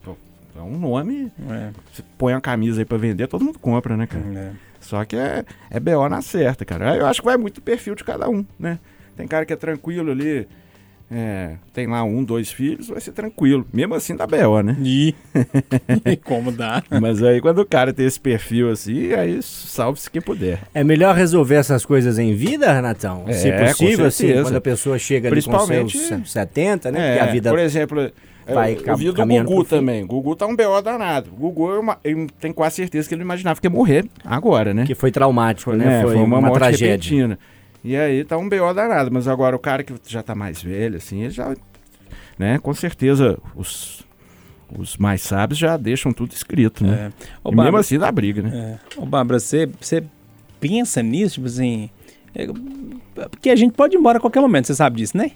É um nome, É, você põe uma camisa aí pra vender, todo mundo compra, né, cara? é. Só que é, é BO na certa, cara. Eu acho que vai muito do perfil de cada um, né? Tem cara que é tranquilo ali, é, tem lá um, dois filhos, vai ser tranquilo. Mesmo assim dá BO, né? E... e como dá? Mas aí quando o cara tem esse perfil assim, aí salve-se quem puder. É melhor resolver essas coisas em vida, Renatão? É, Se possível, assim, quando a pessoa chega ali com Principalmente- seus 70, né? É, Porque a vida Por exemplo, vai eu, eu vi do Gugu também. Gugu tá um BO danado. Gugu, eu, eu tenho quase certeza que ele imaginava que ia morrer agora, né? que foi traumático, né? É, foi, uma, morte tragédia. repentina. E aí tá um BO danado. Mas agora o cara que já tá mais velho, assim, ele já. Né, com certeza os, os mais sábios já deixam tudo escrito, né? É. Ô, E mesmo Bárbara, assim dá briga, né? é. Ô, Bárbara, você, você pensa nisso, tipo assim... é, porque a gente pode ir embora a qualquer momento, você sabe disso, né?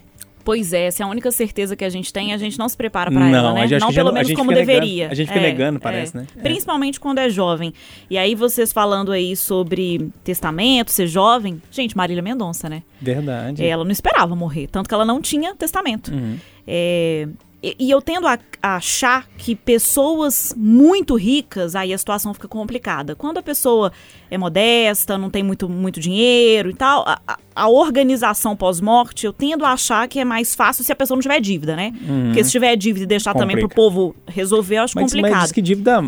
Pois é, se a única certeza que a gente tem, a gente não se prepara Não, ela, né? não pelo menos como fica negando. deveria. A gente fica negando, parece, né? É. Principalmente quando é jovem. E aí vocês falando aí sobre testamento, ser jovem. Gente, Marília Mendonça, né? Verdade. Ela não esperava morrer, tanto que ela não tinha testamento. Uhum. É, e, e eu tendo a, a achar que pessoas muito ricas, aí a situação fica complicada. Quando a pessoa é modesta, não tem muito, muito dinheiro e tal, a, a- organização pós-morte, eu tendo a achar que é mais fácil se a pessoa não tiver dívida, né? Porque se tiver dívida e deixar também pro Uhum. Complica. povo resolver, eu acho Mas, mas complicado. diz que dívida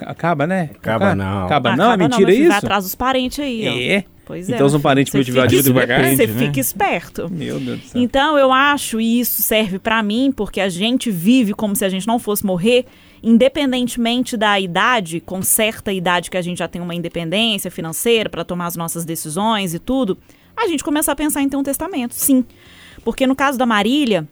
acaba, né? Acaba não. Acaba Ah, não? É acaba mentira meu filho, Vai isso? atrás dos parentes aí, ó. É? Pois é. Então, se um parente meu tiver dívida, ganhar. Você né? fica esperto. Meu Deus do céu. Então eu acho, e isso serve pra mim, porque a gente vive como se a gente não fosse morrer, independentemente da idade, com certa idade que a gente já tem uma independência financeira pra tomar as nossas decisões e tudo, a gente começa a pensar em ter um testamento, sim. Porque no caso da Marília,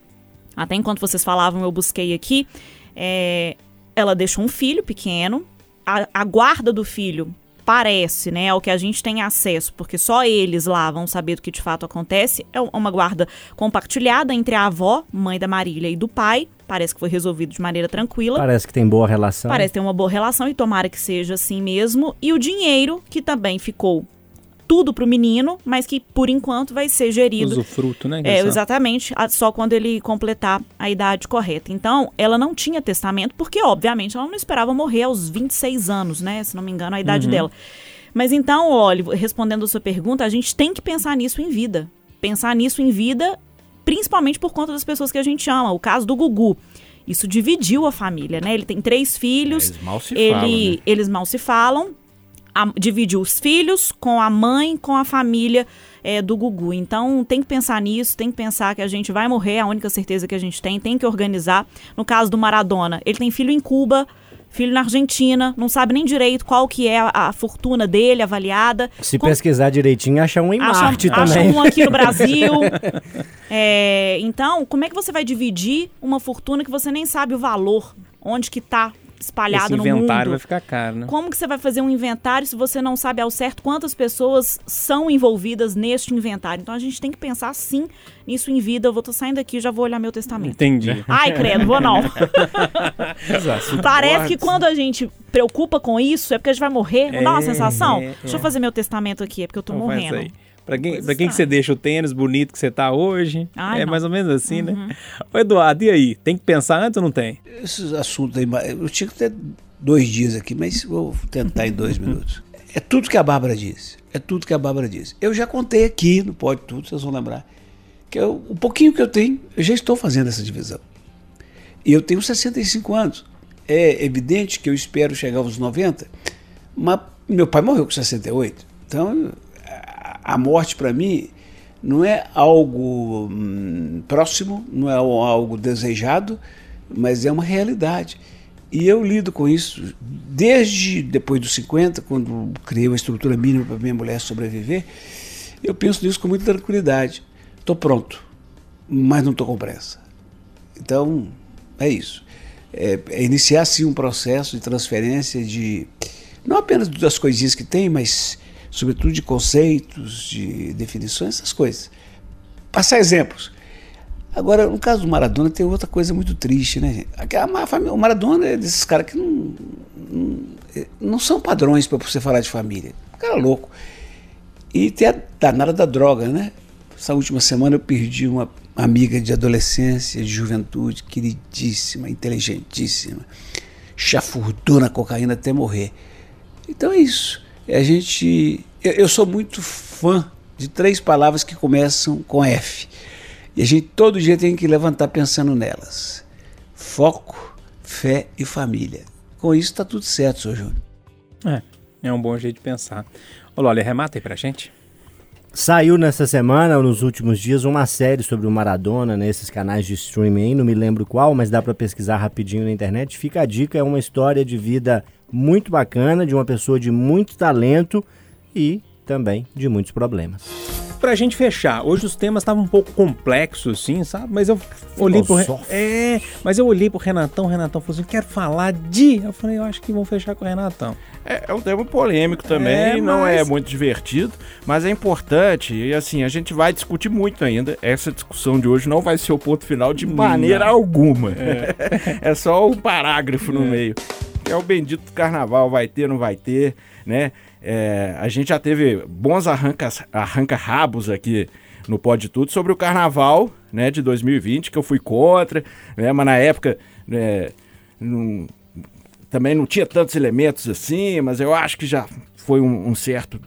até enquanto vocês falavam, eu busquei aqui, é, ela deixou um filho pequeno, a, a guarda do filho parece, né, ao que a gente tem acesso, porque só eles lá vão saber do que de fato acontece, é uma guarda compartilhada entre a avó, mãe da Marília, e do pai, parece que foi resolvido de maneira tranquila. Parece que tem boa relação. Parece ter uma boa relação e tomara que seja assim mesmo. E o dinheiro, que também ficou tudo pro menino, mas que por enquanto vai ser gerido Usufruto, né? é, exatamente, só quando ele completar a idade correta. Então, ela não tinha testamento, porque, obviamente, ela não esperava morrer aos 26 anos, né? Se não me engano, a idade dela. Mas então, olha, respondendo a sua pergunta, a gente tem que pensar nisso em vida. Pensar nisso em vida, principalmente por conta das pessoas que a gente ama. O caso do Gugu. Isso dividiu a família, né? Ele tem três filhos. Eles mal se ele, falam, né? Eles mal se falam. A- dividiu os filhos com a mãe, com a família é, do Gugu. Então tem que pensar nisso, tem que pensar que a gente vai morrer, é a única certeza que a gente tem, tem que organizar. No caso do Maradona, ele tem filho em Cuba, filho na Argentina, não sabe nem direito qual que é a, a fortuna dele avaliada. Se Como- pesquisar direitinho, acha um em acha, Marte acha também. um aqui no Brasil. É, então, como é que você vai dividir uma fortuna que você nem sabe o valor, onde que tá espalhado Esse no inventário mundo? vai ficar caro, né? Como que você vai fazer um inventário se você não sabe ao certo quantas pessoas são envolvidas neste inventário? Então a gente tem que pensar sim nisso em vida. Eu vou tô saindo aqui, já vou olhar meu testamento. Entendi. Ai, credo, vou não. Parece que quando a gente preocupa com isso é porque a gente vai morrer. Não dá uma É, sensação? é, Deixa eu fazer meu testamento aqui, é porque eu tô morrendo. Pra quem, Pois pra quem que você deixa o tênis bonito que você tá hoje? Ai, é não. mais ou menos assim, né? Ô, Eduardo, e aí? Tem que pensar antes ou não tem? Esses assuntos aí, eu tinha que ter dois dias aqui, mas vou tentar em dois minutos. É tudo que a Bárbara disse. É tudo que a Bárbara disse. Eu já contei aqui, no Pode Tudo, vocês vão lembrar, que eu, o pouquinho que eu tenho, eu já estou fazendo essa divisão. E eu tenho 65 anos. É evidente que eu espero chegar aos 90, mas meu pai morreu com 68. Então, a- morte para mim não é algo hum, próximo, não é algo desejado, mas é uma realidade. E eu lido com isso desde depois dos 50, quando criei uma estrutura mínima para minha mulher sobreviver. Eu penso nisso com muita tranquilidade. Estou pronto, mas não estou com pressa. Então, é isso. É, é iniciar sim um processo de transferência de não apenas das coisinhas que tem, mas sobretudo de conceitos, de definições, essas coisas. Passar exemplos. Agora, no caso do Maradona, tem outra coisa muito triste, né? ma- família- O Maradona é desses caras que não, não, não são padrões para você falar de família. O cara é louco. E tem a danada da droga, né? Essa última semana eu perdi uma amiga de adolescência, de juventude, queridíssima, inteligentíssima. Chafurdou na cocaína até morrer. Então é isso. A gente. Eu, eu sou muito fã de três palavras que começam com F. E a gente todo dia tem que levantar pensando nelas: foco, fé e família. Com isso está tudo certo, senhor Júnior. É, é um bom jeito de pensar. Ô, Loli, remata aí pra gente. Saiu nessa semana, ou nos últimos dias, uma série sobre o Maradona nesses canais de streaming, aí, não me lembro qual, mas dá pra pesquisar rapidinho na internet. Fica a dica, é uma história de vida muito bacana, de uma pessoa de muito talento e também de muitos problemas. Pra gente fechar, hoje os temas estavam um pouco complexos, sim, sabe? Mas eu olhei pro. Re-. É, mas eu olhei pro Renatão, o Renatão falou assim: quero falar de. Eu falei, eu acho que vão fechar com o Renatão. É, é um tema polêmico também, É, não é mas- muito divertido, mas é importante e assim, a gente vai discutir muito ainda. Essa discussão de hoje não vai ser o ponto final de maneira alguma. É. só um parágrafo no meio. É o bendito carnaval, vai ter, não vai ter, né? É, a gente já teve bons arrancas- arranca-rabos aqui no Pode Tudo sobre o carnaval, né, de 2020, que eu fui contra, né, mas na época, né, não, também não tinha tantos elementos assim, mas eu acho que já foi um, um certo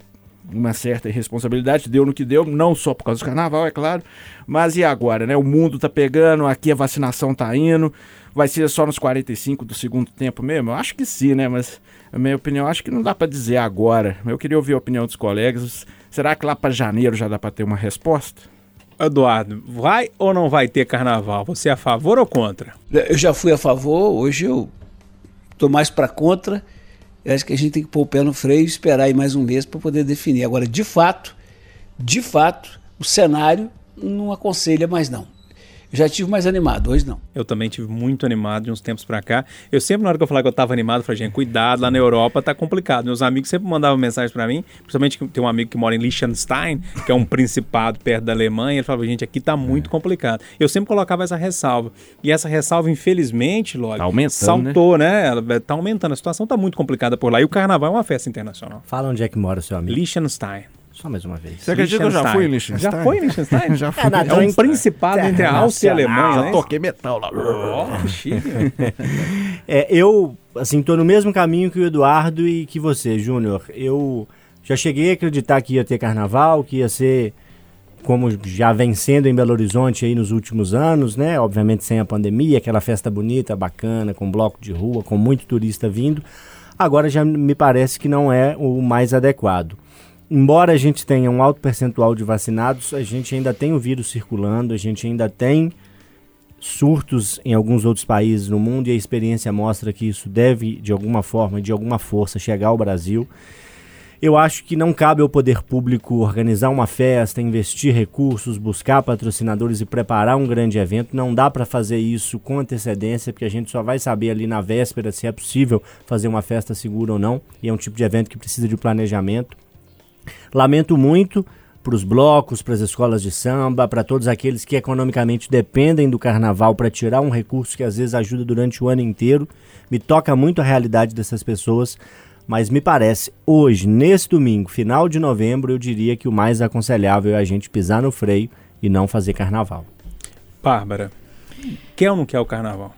uma certa irresponsabilidade, deu no que deu, não só por causa do carnaval, é claro, mas e agora, né? O mundo tá pegando, aqui a vacinação tá indo, vai ser só nos 45 do segundo tempo mesmo? Eu acho que sim, né? Mas a minha opinião, acho que não dá pra dizer agora. Eu queria ouvir a opinião dos colegas. Será que lá pra janeiro já dá pra ter uma resposta? Eduardo, vai ou não vai ter carnaval? Você é a favor ou contra? Eu já fui a favor, hoje eu estou mais para contra. Eu acho que a gente tem que pôr o pé no freio e esperar aí mais um mês para poder definir. Agora, de fato, de fato, o cenário não aconselha mais não. Já tive mais animado, hoje não. Eu também tive muito animado de uns tempos pra cá. Eu sempre, na hora que eu falava que eu tava animado, eu falei, gente, cuidado, lá na Europa tá complicado. Meus amigos sempre mandavam mensagem pra mim, principalmente que tem um amigo que mora em Liechtenstein, que é um principado perto da Alemanha, ele falava, gente, aqui tá muito complicado. Eu sempre colocava essa ressalva. E essa ressalva, infelizmente, Loli, Tá aumentando, saltou, né? Ela tá aumentando. A situação tá muito complicada por lá. E o carnaval é uma festa internacional. Fala onde é que mora seu amigo. Liechtenstein. Só mais uma vez. Você acredita que eu já fui em Liechtenstein? Já foi em Liechtenstein? Já fui. Canadá, É um principado entre a Áustria e a Alemanha, Já né? toquei metal lá. Ó, que chique. É, eu, assim, tô no mesmo caminho que o Eduardo e que você, Júnior. Eu já cheguei a acreditar que ia ter carnaval, que ia ser como já vem sendo em Belo Horizonte aí nos últimos anos, né? Obviamente sem a pandemia, aquela festa bonita, bacana, com bloco de rua, com muito turista vindo. Agora já me parece que não é o mais adequado. Embora a gente tenha um alto percentual de vacinados, a gente ainda tem o vírus circulando, a gente ainda tem surtos em alguns outros países no mundo e a experiência mostra que isso deve, de alguma forma, de alguma força, chegar ao Brasil. Eu acho que não cabe ao poder público organizar uma festa, investir recursos, buscar patrocinadores e preparar um grande evento. Não dá para fazer isso com antecedência, porque a gente só vai saber ali na véspera se é possível fazer uma festa segura ou não. E é um tipo de evento que precisa de planejamento. Lamento muito para os blocos, para as escolas de samba, para todos aqueles que economicamente dependem do carnaval para tirar um recurso que às vezes ajuda durante o ano inteiro. Me toca muito a realidade dessas pessoas, mas me parece, hoje, nesse domingo, final de novembro, eu diria que o mais aconselhável é a gente pisar no freio e não fazer carnaval. Bárbara, quer ou não quer o carnaval?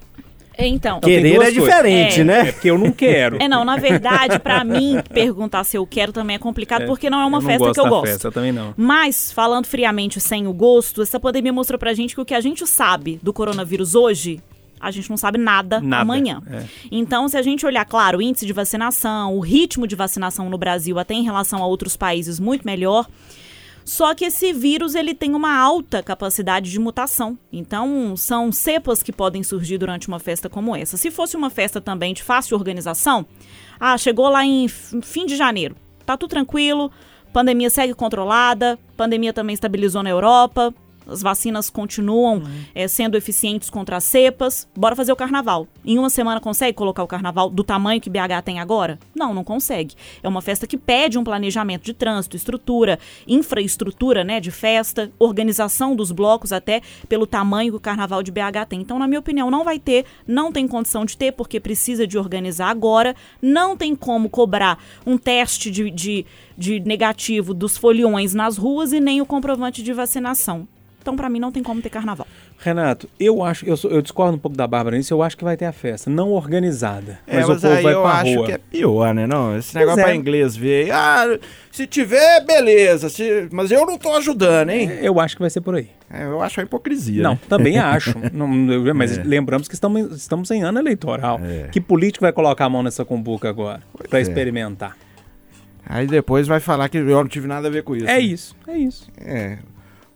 Então, tem Querer é diferente, É. né? É porque eu não quero. é não, na verdade, pra mim, perguntar se eu quero também é complicado, É, porque não é uma festa gosto que eu da gosto. Festa, eu também não. Mas, falando friamente sem o gosto, essa pandemia mostrou pra gente que o que a gente sabe do coronavírus hoje, a gente não sabe nada, Nada, amanhã. é. Então, se a gente olhar, claro, o índice de vacinação, o ritmo de vacinação no Brasil, até em relação a outros países, muito melhor. Só que esse vírus ele tem uma alta capacidade de mutação. Então, são cepas que podem surgir durante uma festa como essa. Se fosse uma festa também de fácil organização, ah, chegou lá em fim de janeiro, tá tudo tranquilo, pandemia segue controlada, pandemia também estabilizou na Europa, as vacinas continuam eh, sendo eficientes contra as cepas. Bora fazer o carnaval. Em uma semana consegue colocar o carnaval do tamanho que BH tem agora? Não, não consegue. É uma festa que pede um planejamento de trânsito, estrutura, infraestrutura, né, de festa, organização dos blocos até pelo tamanho que o carnaval de BH tem. Então, na minha opinião, não vai ter, não tem condição de ter porque precisa de organizar agora, não tem como cobrar um teste de, de, de negativo dos foliões nas ruas e nem o comprovante de vacinação. Então, pra mim, não tem como ter carnaval. Renato, eu acho, eu, eu discordo um pouco da Bárbara nisso, eu acho que vai ter a festa, não organizada. É, mas, mas, o povo aí vai eu pra acho rua. que é pior, né? Não, esse Pois negócio é. pra inglês ver. Ah, se tiver, beleza. se- mas eu não tô ajudando, hein? Eu acho que vai ser por aí. É, eu acho a hipocrisia. Não, né? também acho. Não, eu- mas É. lembramos que estamos, estamos em ano eleitoral. É. Que político vai colocar a mão nessa cumbuca agora? Pra é. experimentar. Aí depois vai falar que eu não tive nada a ver com isso. É né? isso, é isso. É.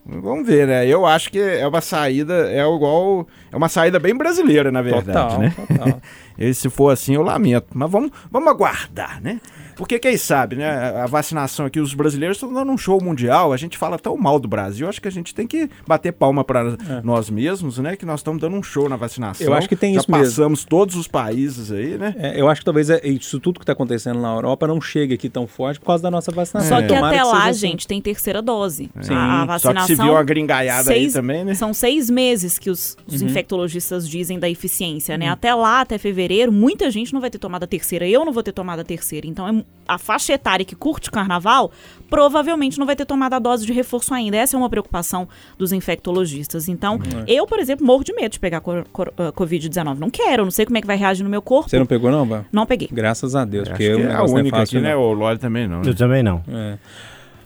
Vamos ver, né? Eu acho que é uma saída, é igual. É uma saída bem brasileira, na verdade, total, né? total. E se for assim, eu lamento. Mas vamos, vamos aguardar, né? Porque quem sabe, né? A vacinação aqui, os brasileiros estão dando um show mundial. A gente fala tão mal do Brasil. Acho que a gente tem que bater palma para nós mesmos, né? Que nós estamos dando um show na vacinação. É. Eu acho que tem Já isso mesmo. passamos todos os países aí, né? É, eu acho que talvez é- isso tudo que está acontecendo na Europa não chegue aqui tão forte por causa da nossa vacinação. Só que Tomara até lá, seja assim. gente, tem terceira dose. Sim. A, a Só que vacinação. se viu uma gringaiada aí seis- também, né? São seis meses que os, os Uhum. infectologistas dizem da eficiência, né? Até lá, até fevereiro, muita gente não vai ter tomado a terceira. Eu não vou ter tomado a terceira. Então, é- a faixa etária que curte o carnaval provavelmente não vai ter tomado a dose de reforço ainda. Essa é uma preocupação dos infectologistas. Então, É. eu, por exemplo, morro de medo de pegar ah, Covid-19. Não quero, não sei como é que vai reagir no meu corpo. Você não pegou, não, Bá? Não peguei. Graças a Deus, porque que o é a é única fácil, aqui, né? O Lore também não. né? Eu também não. É.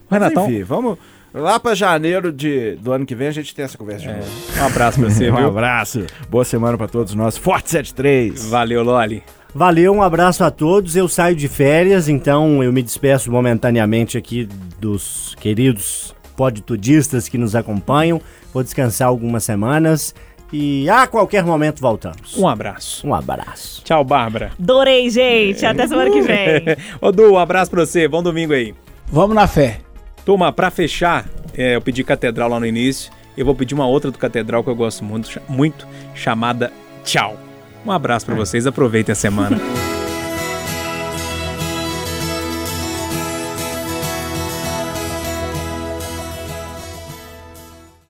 Mas Renatão, enfim, vamos. Lá pra janeiro de, do ano que vem a gente tem essa conversa de novo. um abraço pra você, um abraço. Boa semana pra todos nós. Forte 73. Valeu, Loli. Valeu, um abraço a todos. Eu saio de férias, então eu me despeço momentaneamente aqui dos queridos podtudistas que nos acompanham. Vou descansar algumas semanas e a qualquer momento voltamos. Um abraço. Um abraço. Tchau, Bárbara. Adorei, gente. Até semana que vem. Ô, Du, um abraço pra você. Bom domingo aí. Vamos na fé. Turma, pra fechar, é, eu pedi Catedral lá no início. Eu vou pedir uma outra do Catedral que eu gosto muito, muito chamada Tchau. Um abraço pra vocês. Aproveitem a semana.